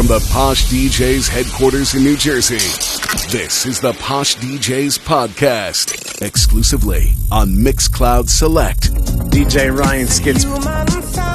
from the Posh DJs headquarters in New Jersey. This is the Posh DJs podcast, exclusively on Mixcloud Select. DJ Ryan Skistz.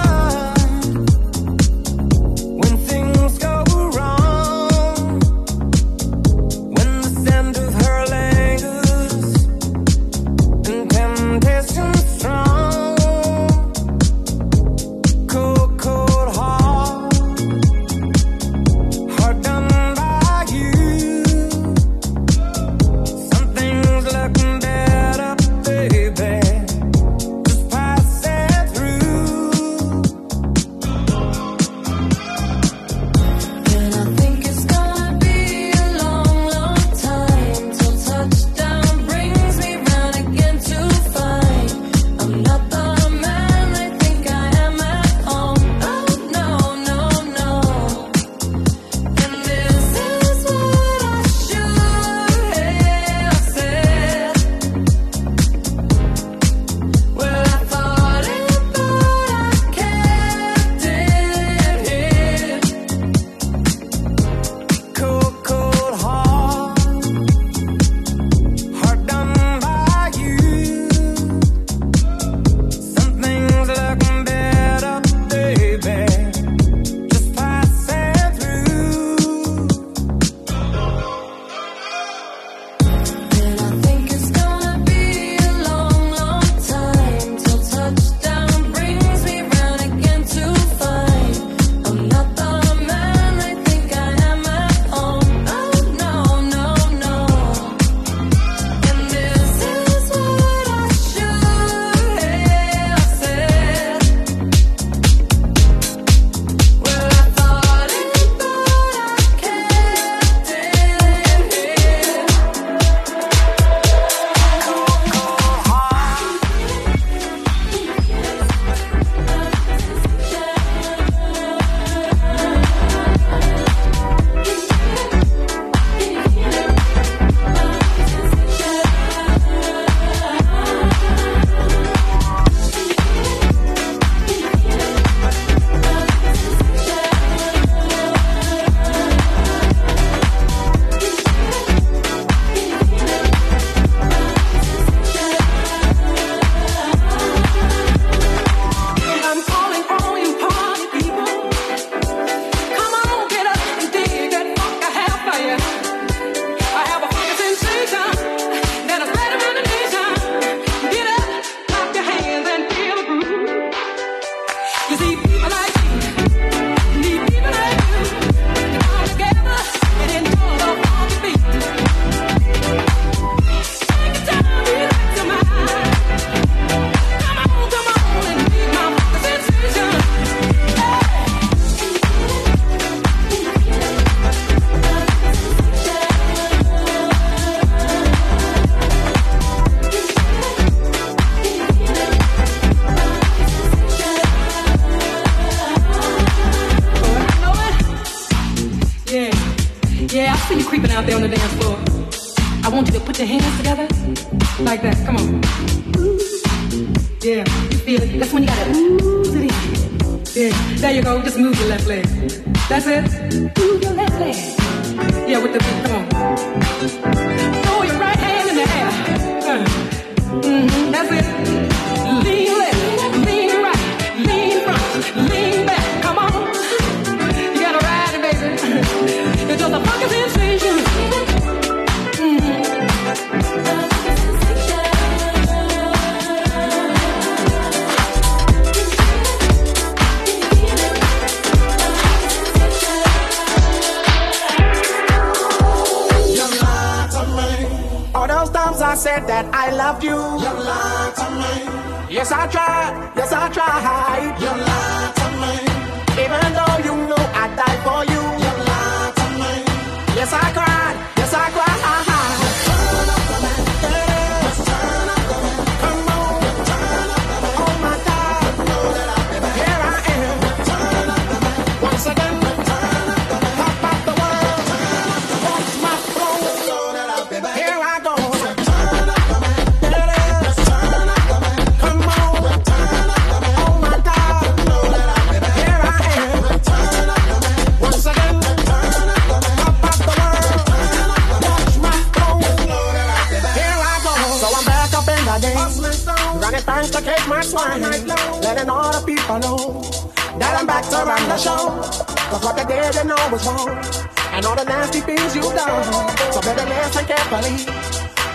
And all the nasty things you've done. So better listen carefully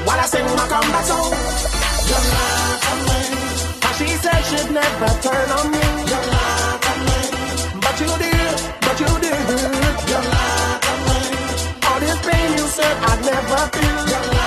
while I sing my comeback song. You're not man. How she said she'd never turn on me. You're man. But you did, but you did. You're not a man. All this pain you said I'd never feel.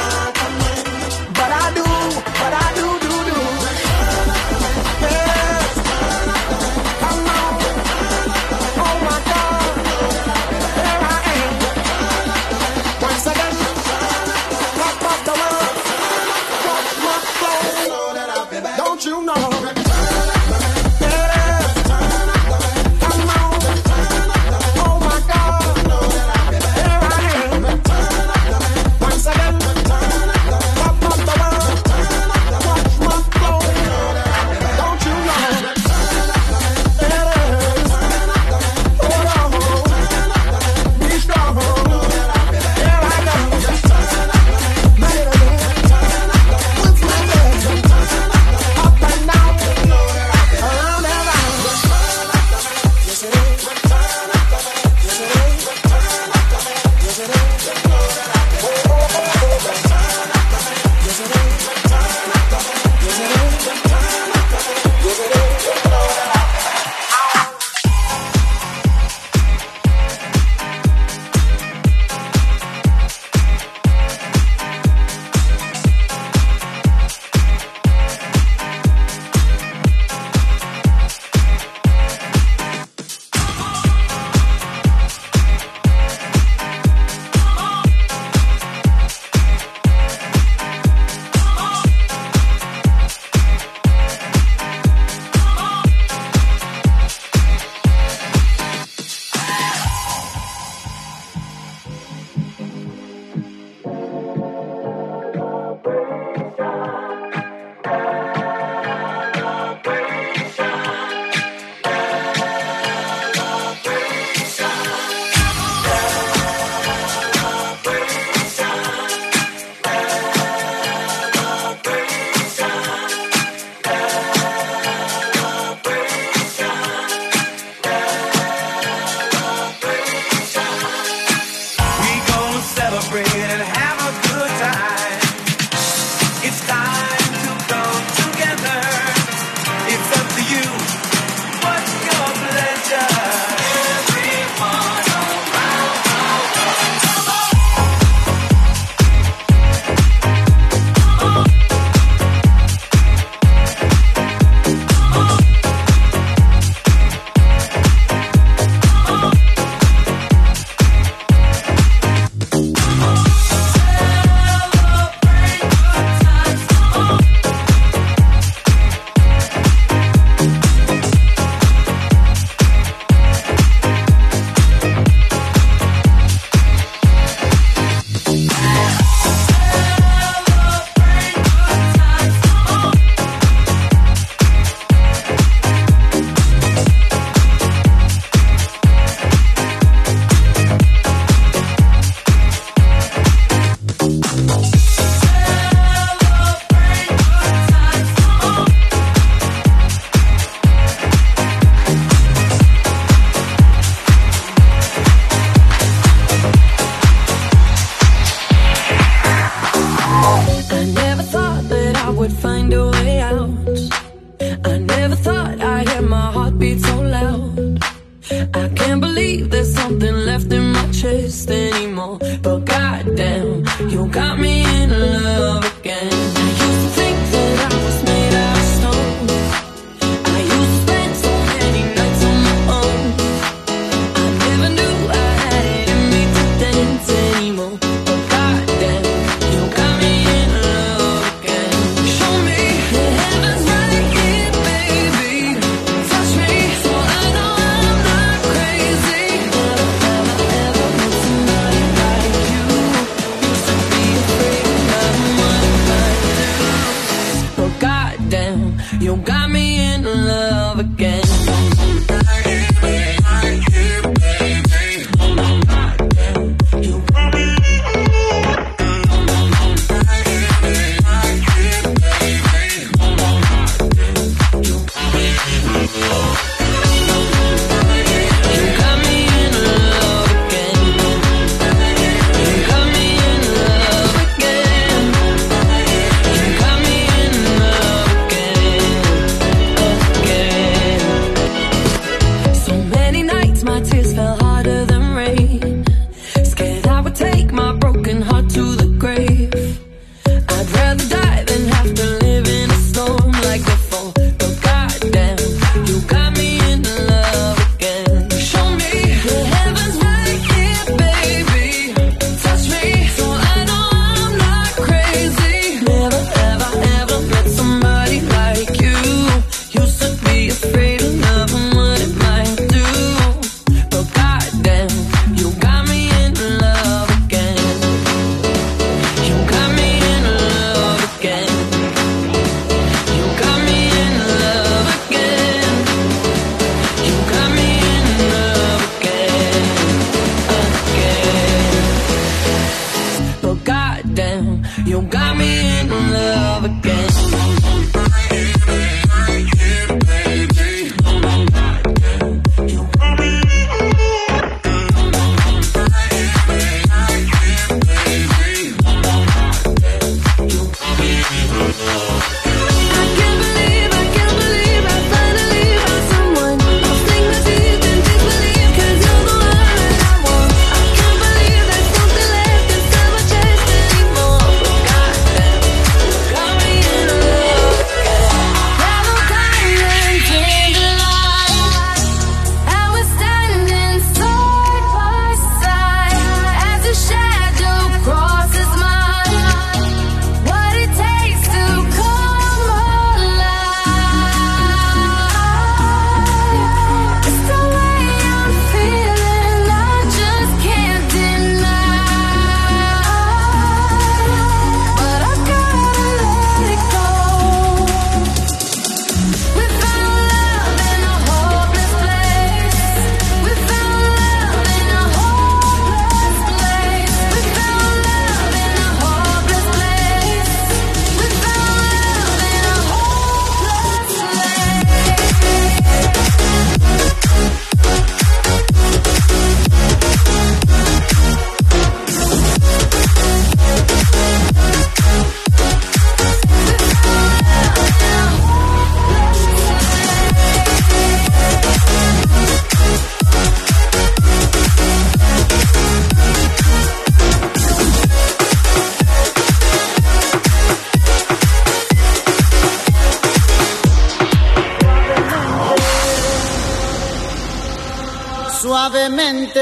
Suavemente,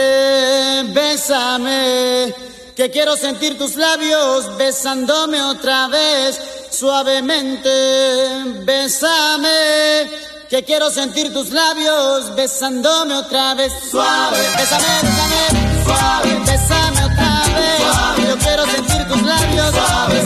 bésame, que quiero sentir tus labios besándome otra vez. Suavemente, bésame, que quiero sentir tus labios besándome otra vez. Suave, bésame, suave, bésame otra vez. Suave, yo quiero sentir tus labios besándome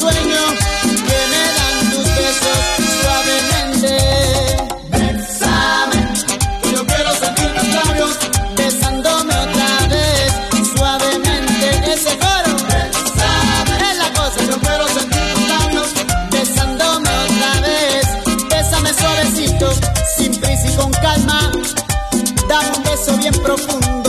sueño que me dan tus besos suavemente. Bésame, yo quiero sentir tus labios besándome otra vez suavemente. Ese coro, bésame, es la cosa. Yo quiero sentir tus labios besándome otra vez. Bésame suavecito, sin prisa y con calma. Dame un beso bien profundo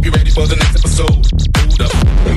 Hope you're ready for the next episode. Hold up.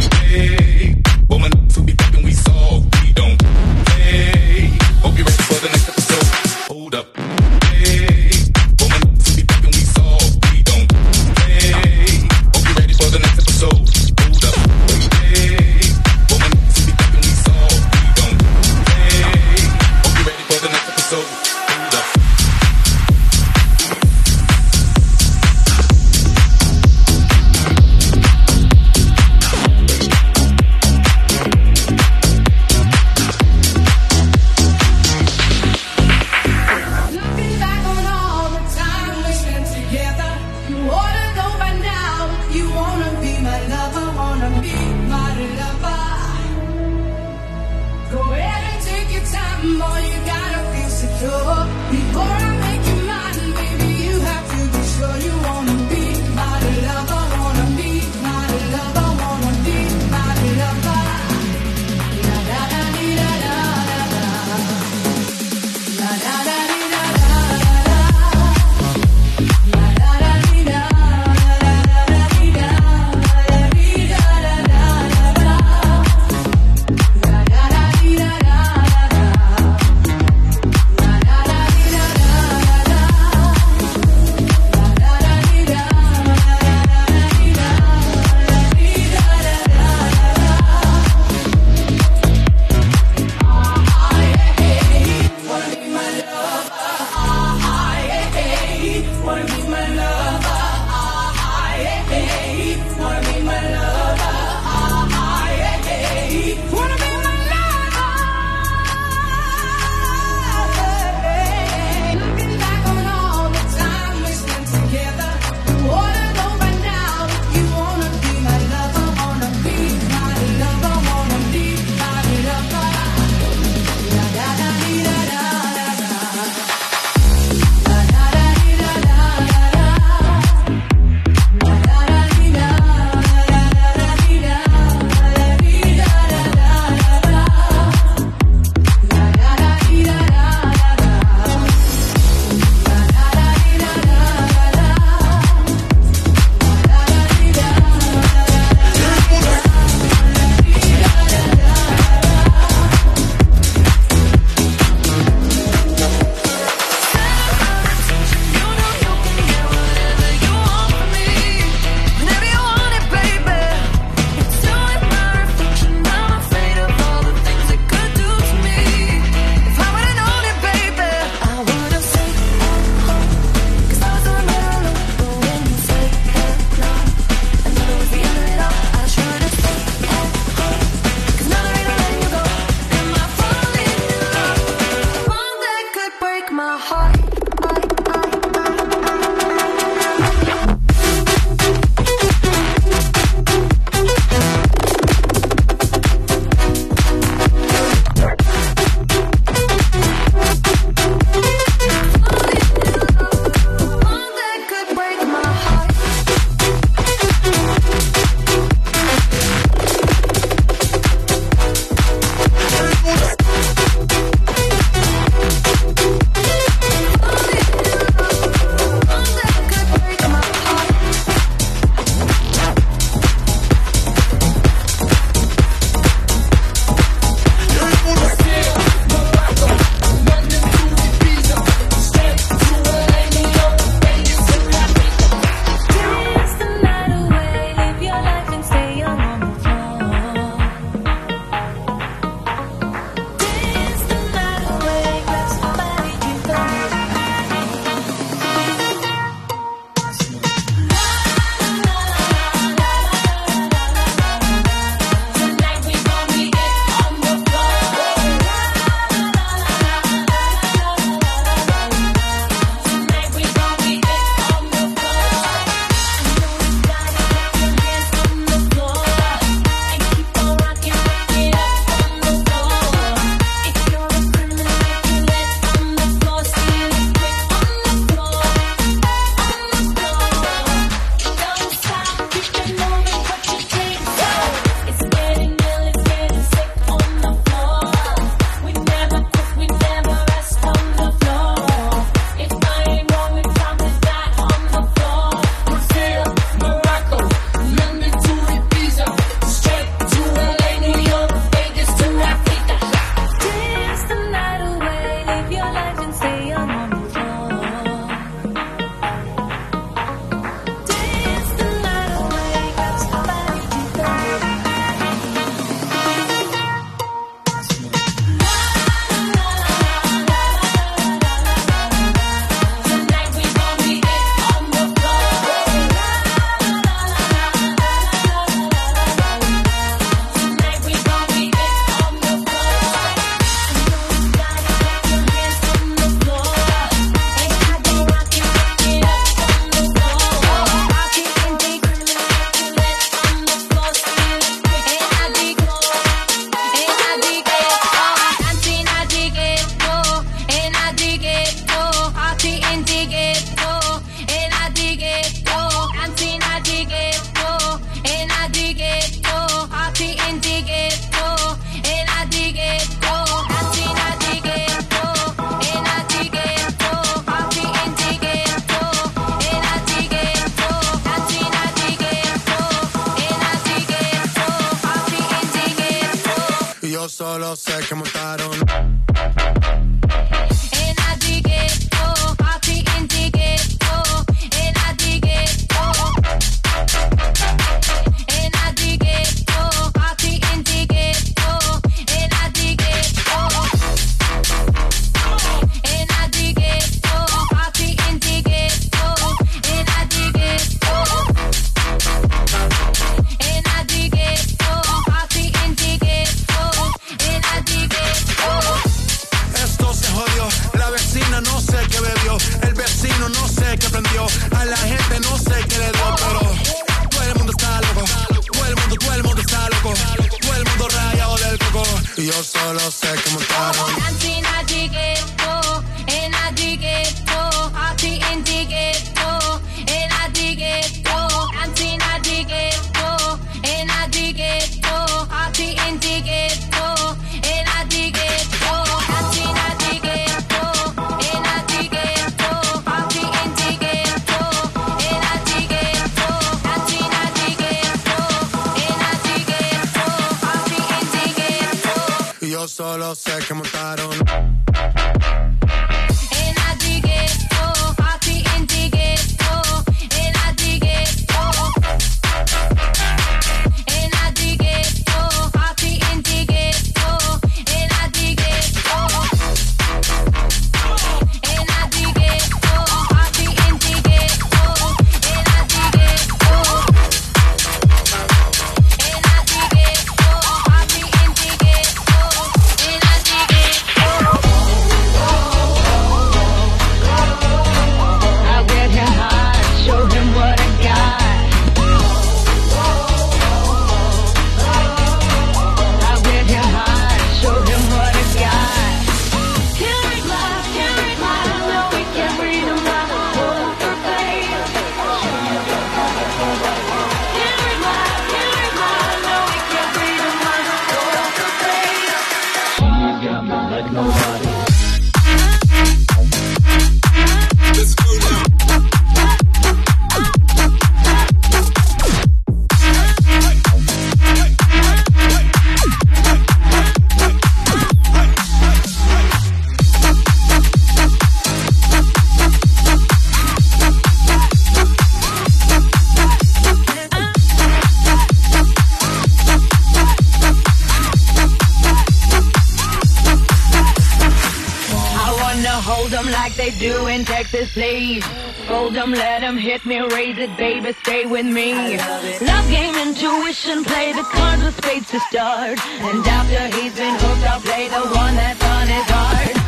let me raise it, baby, stay with me. Love, love, game, intuition, play the cards with spades to start. And after he's been hooked, I'll play the one that's on his heart.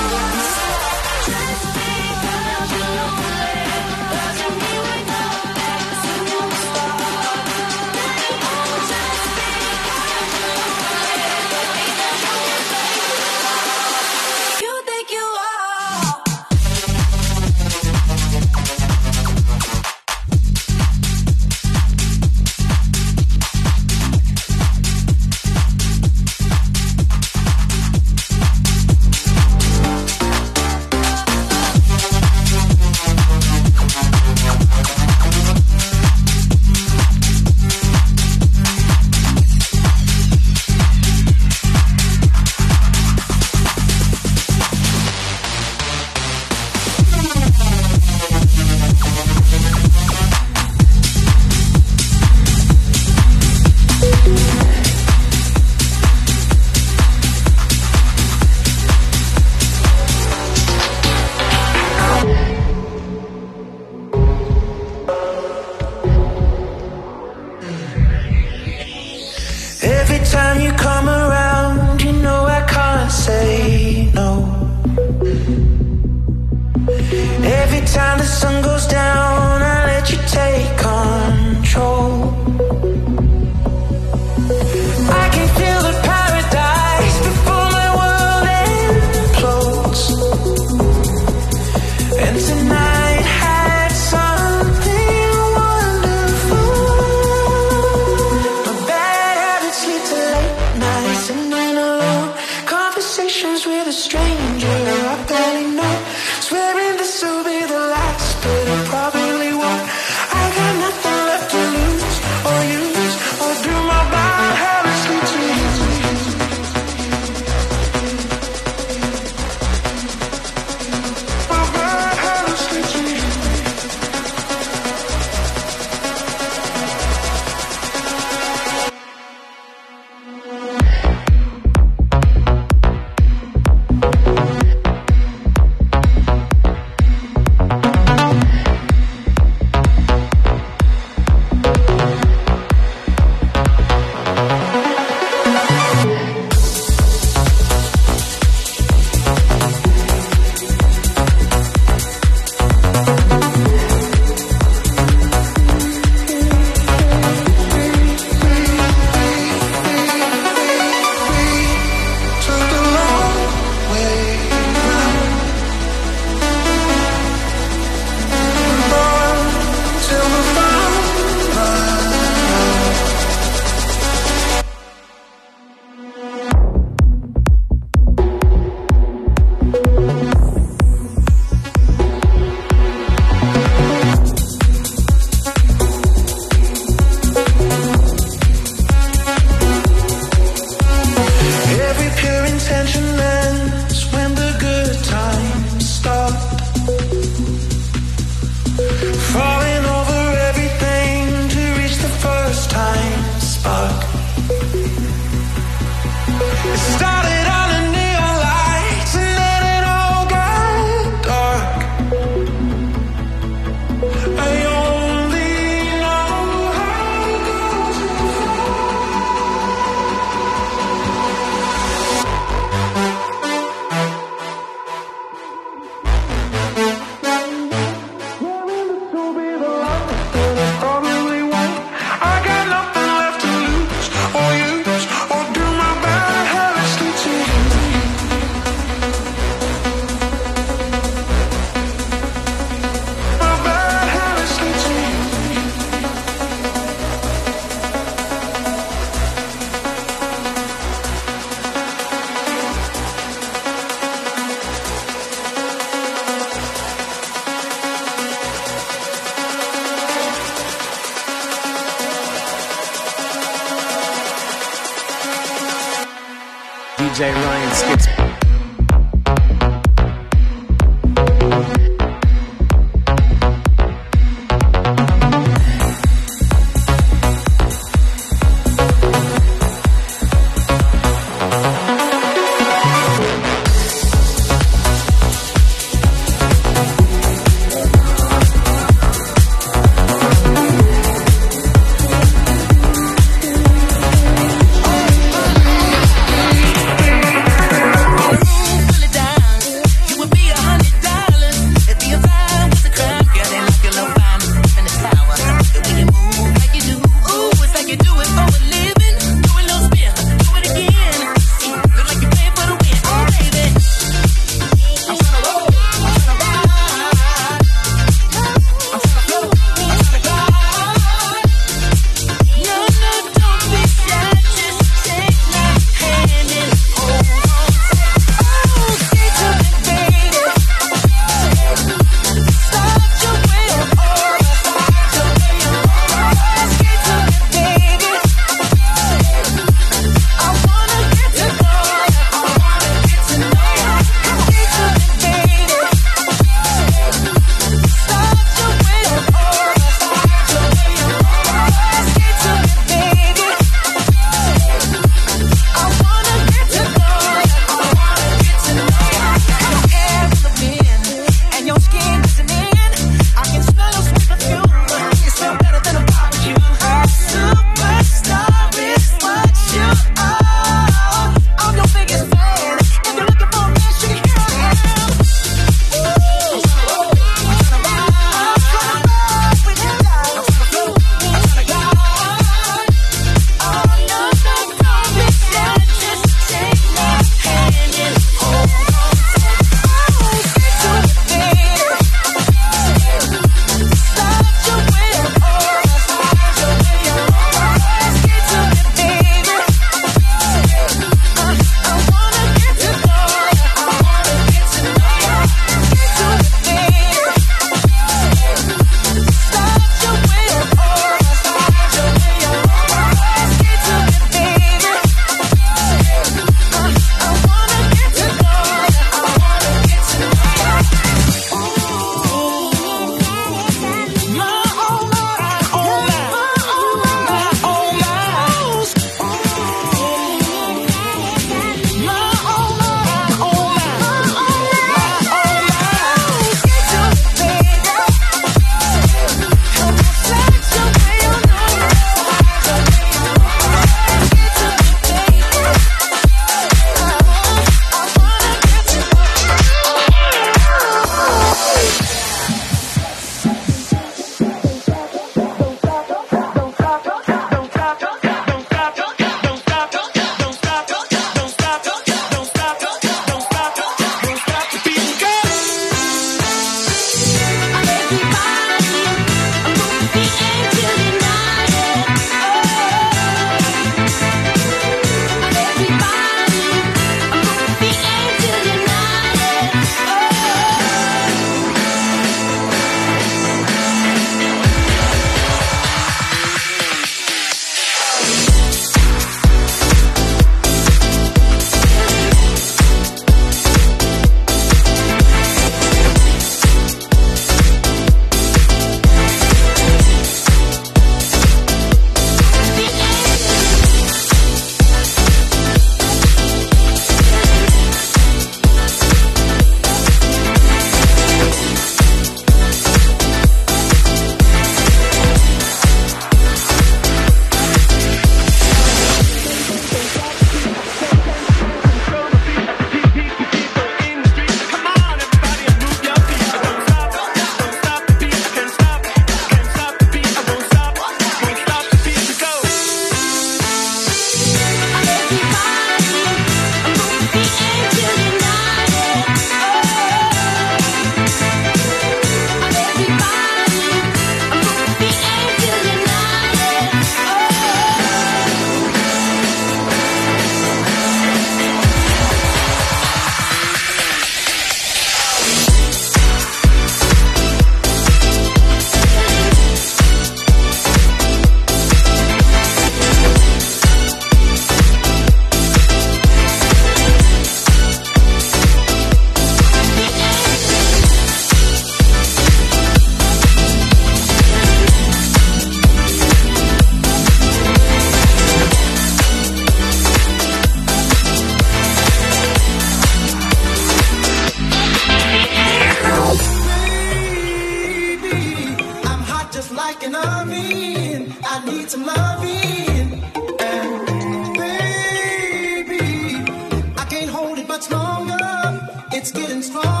It's getting stronger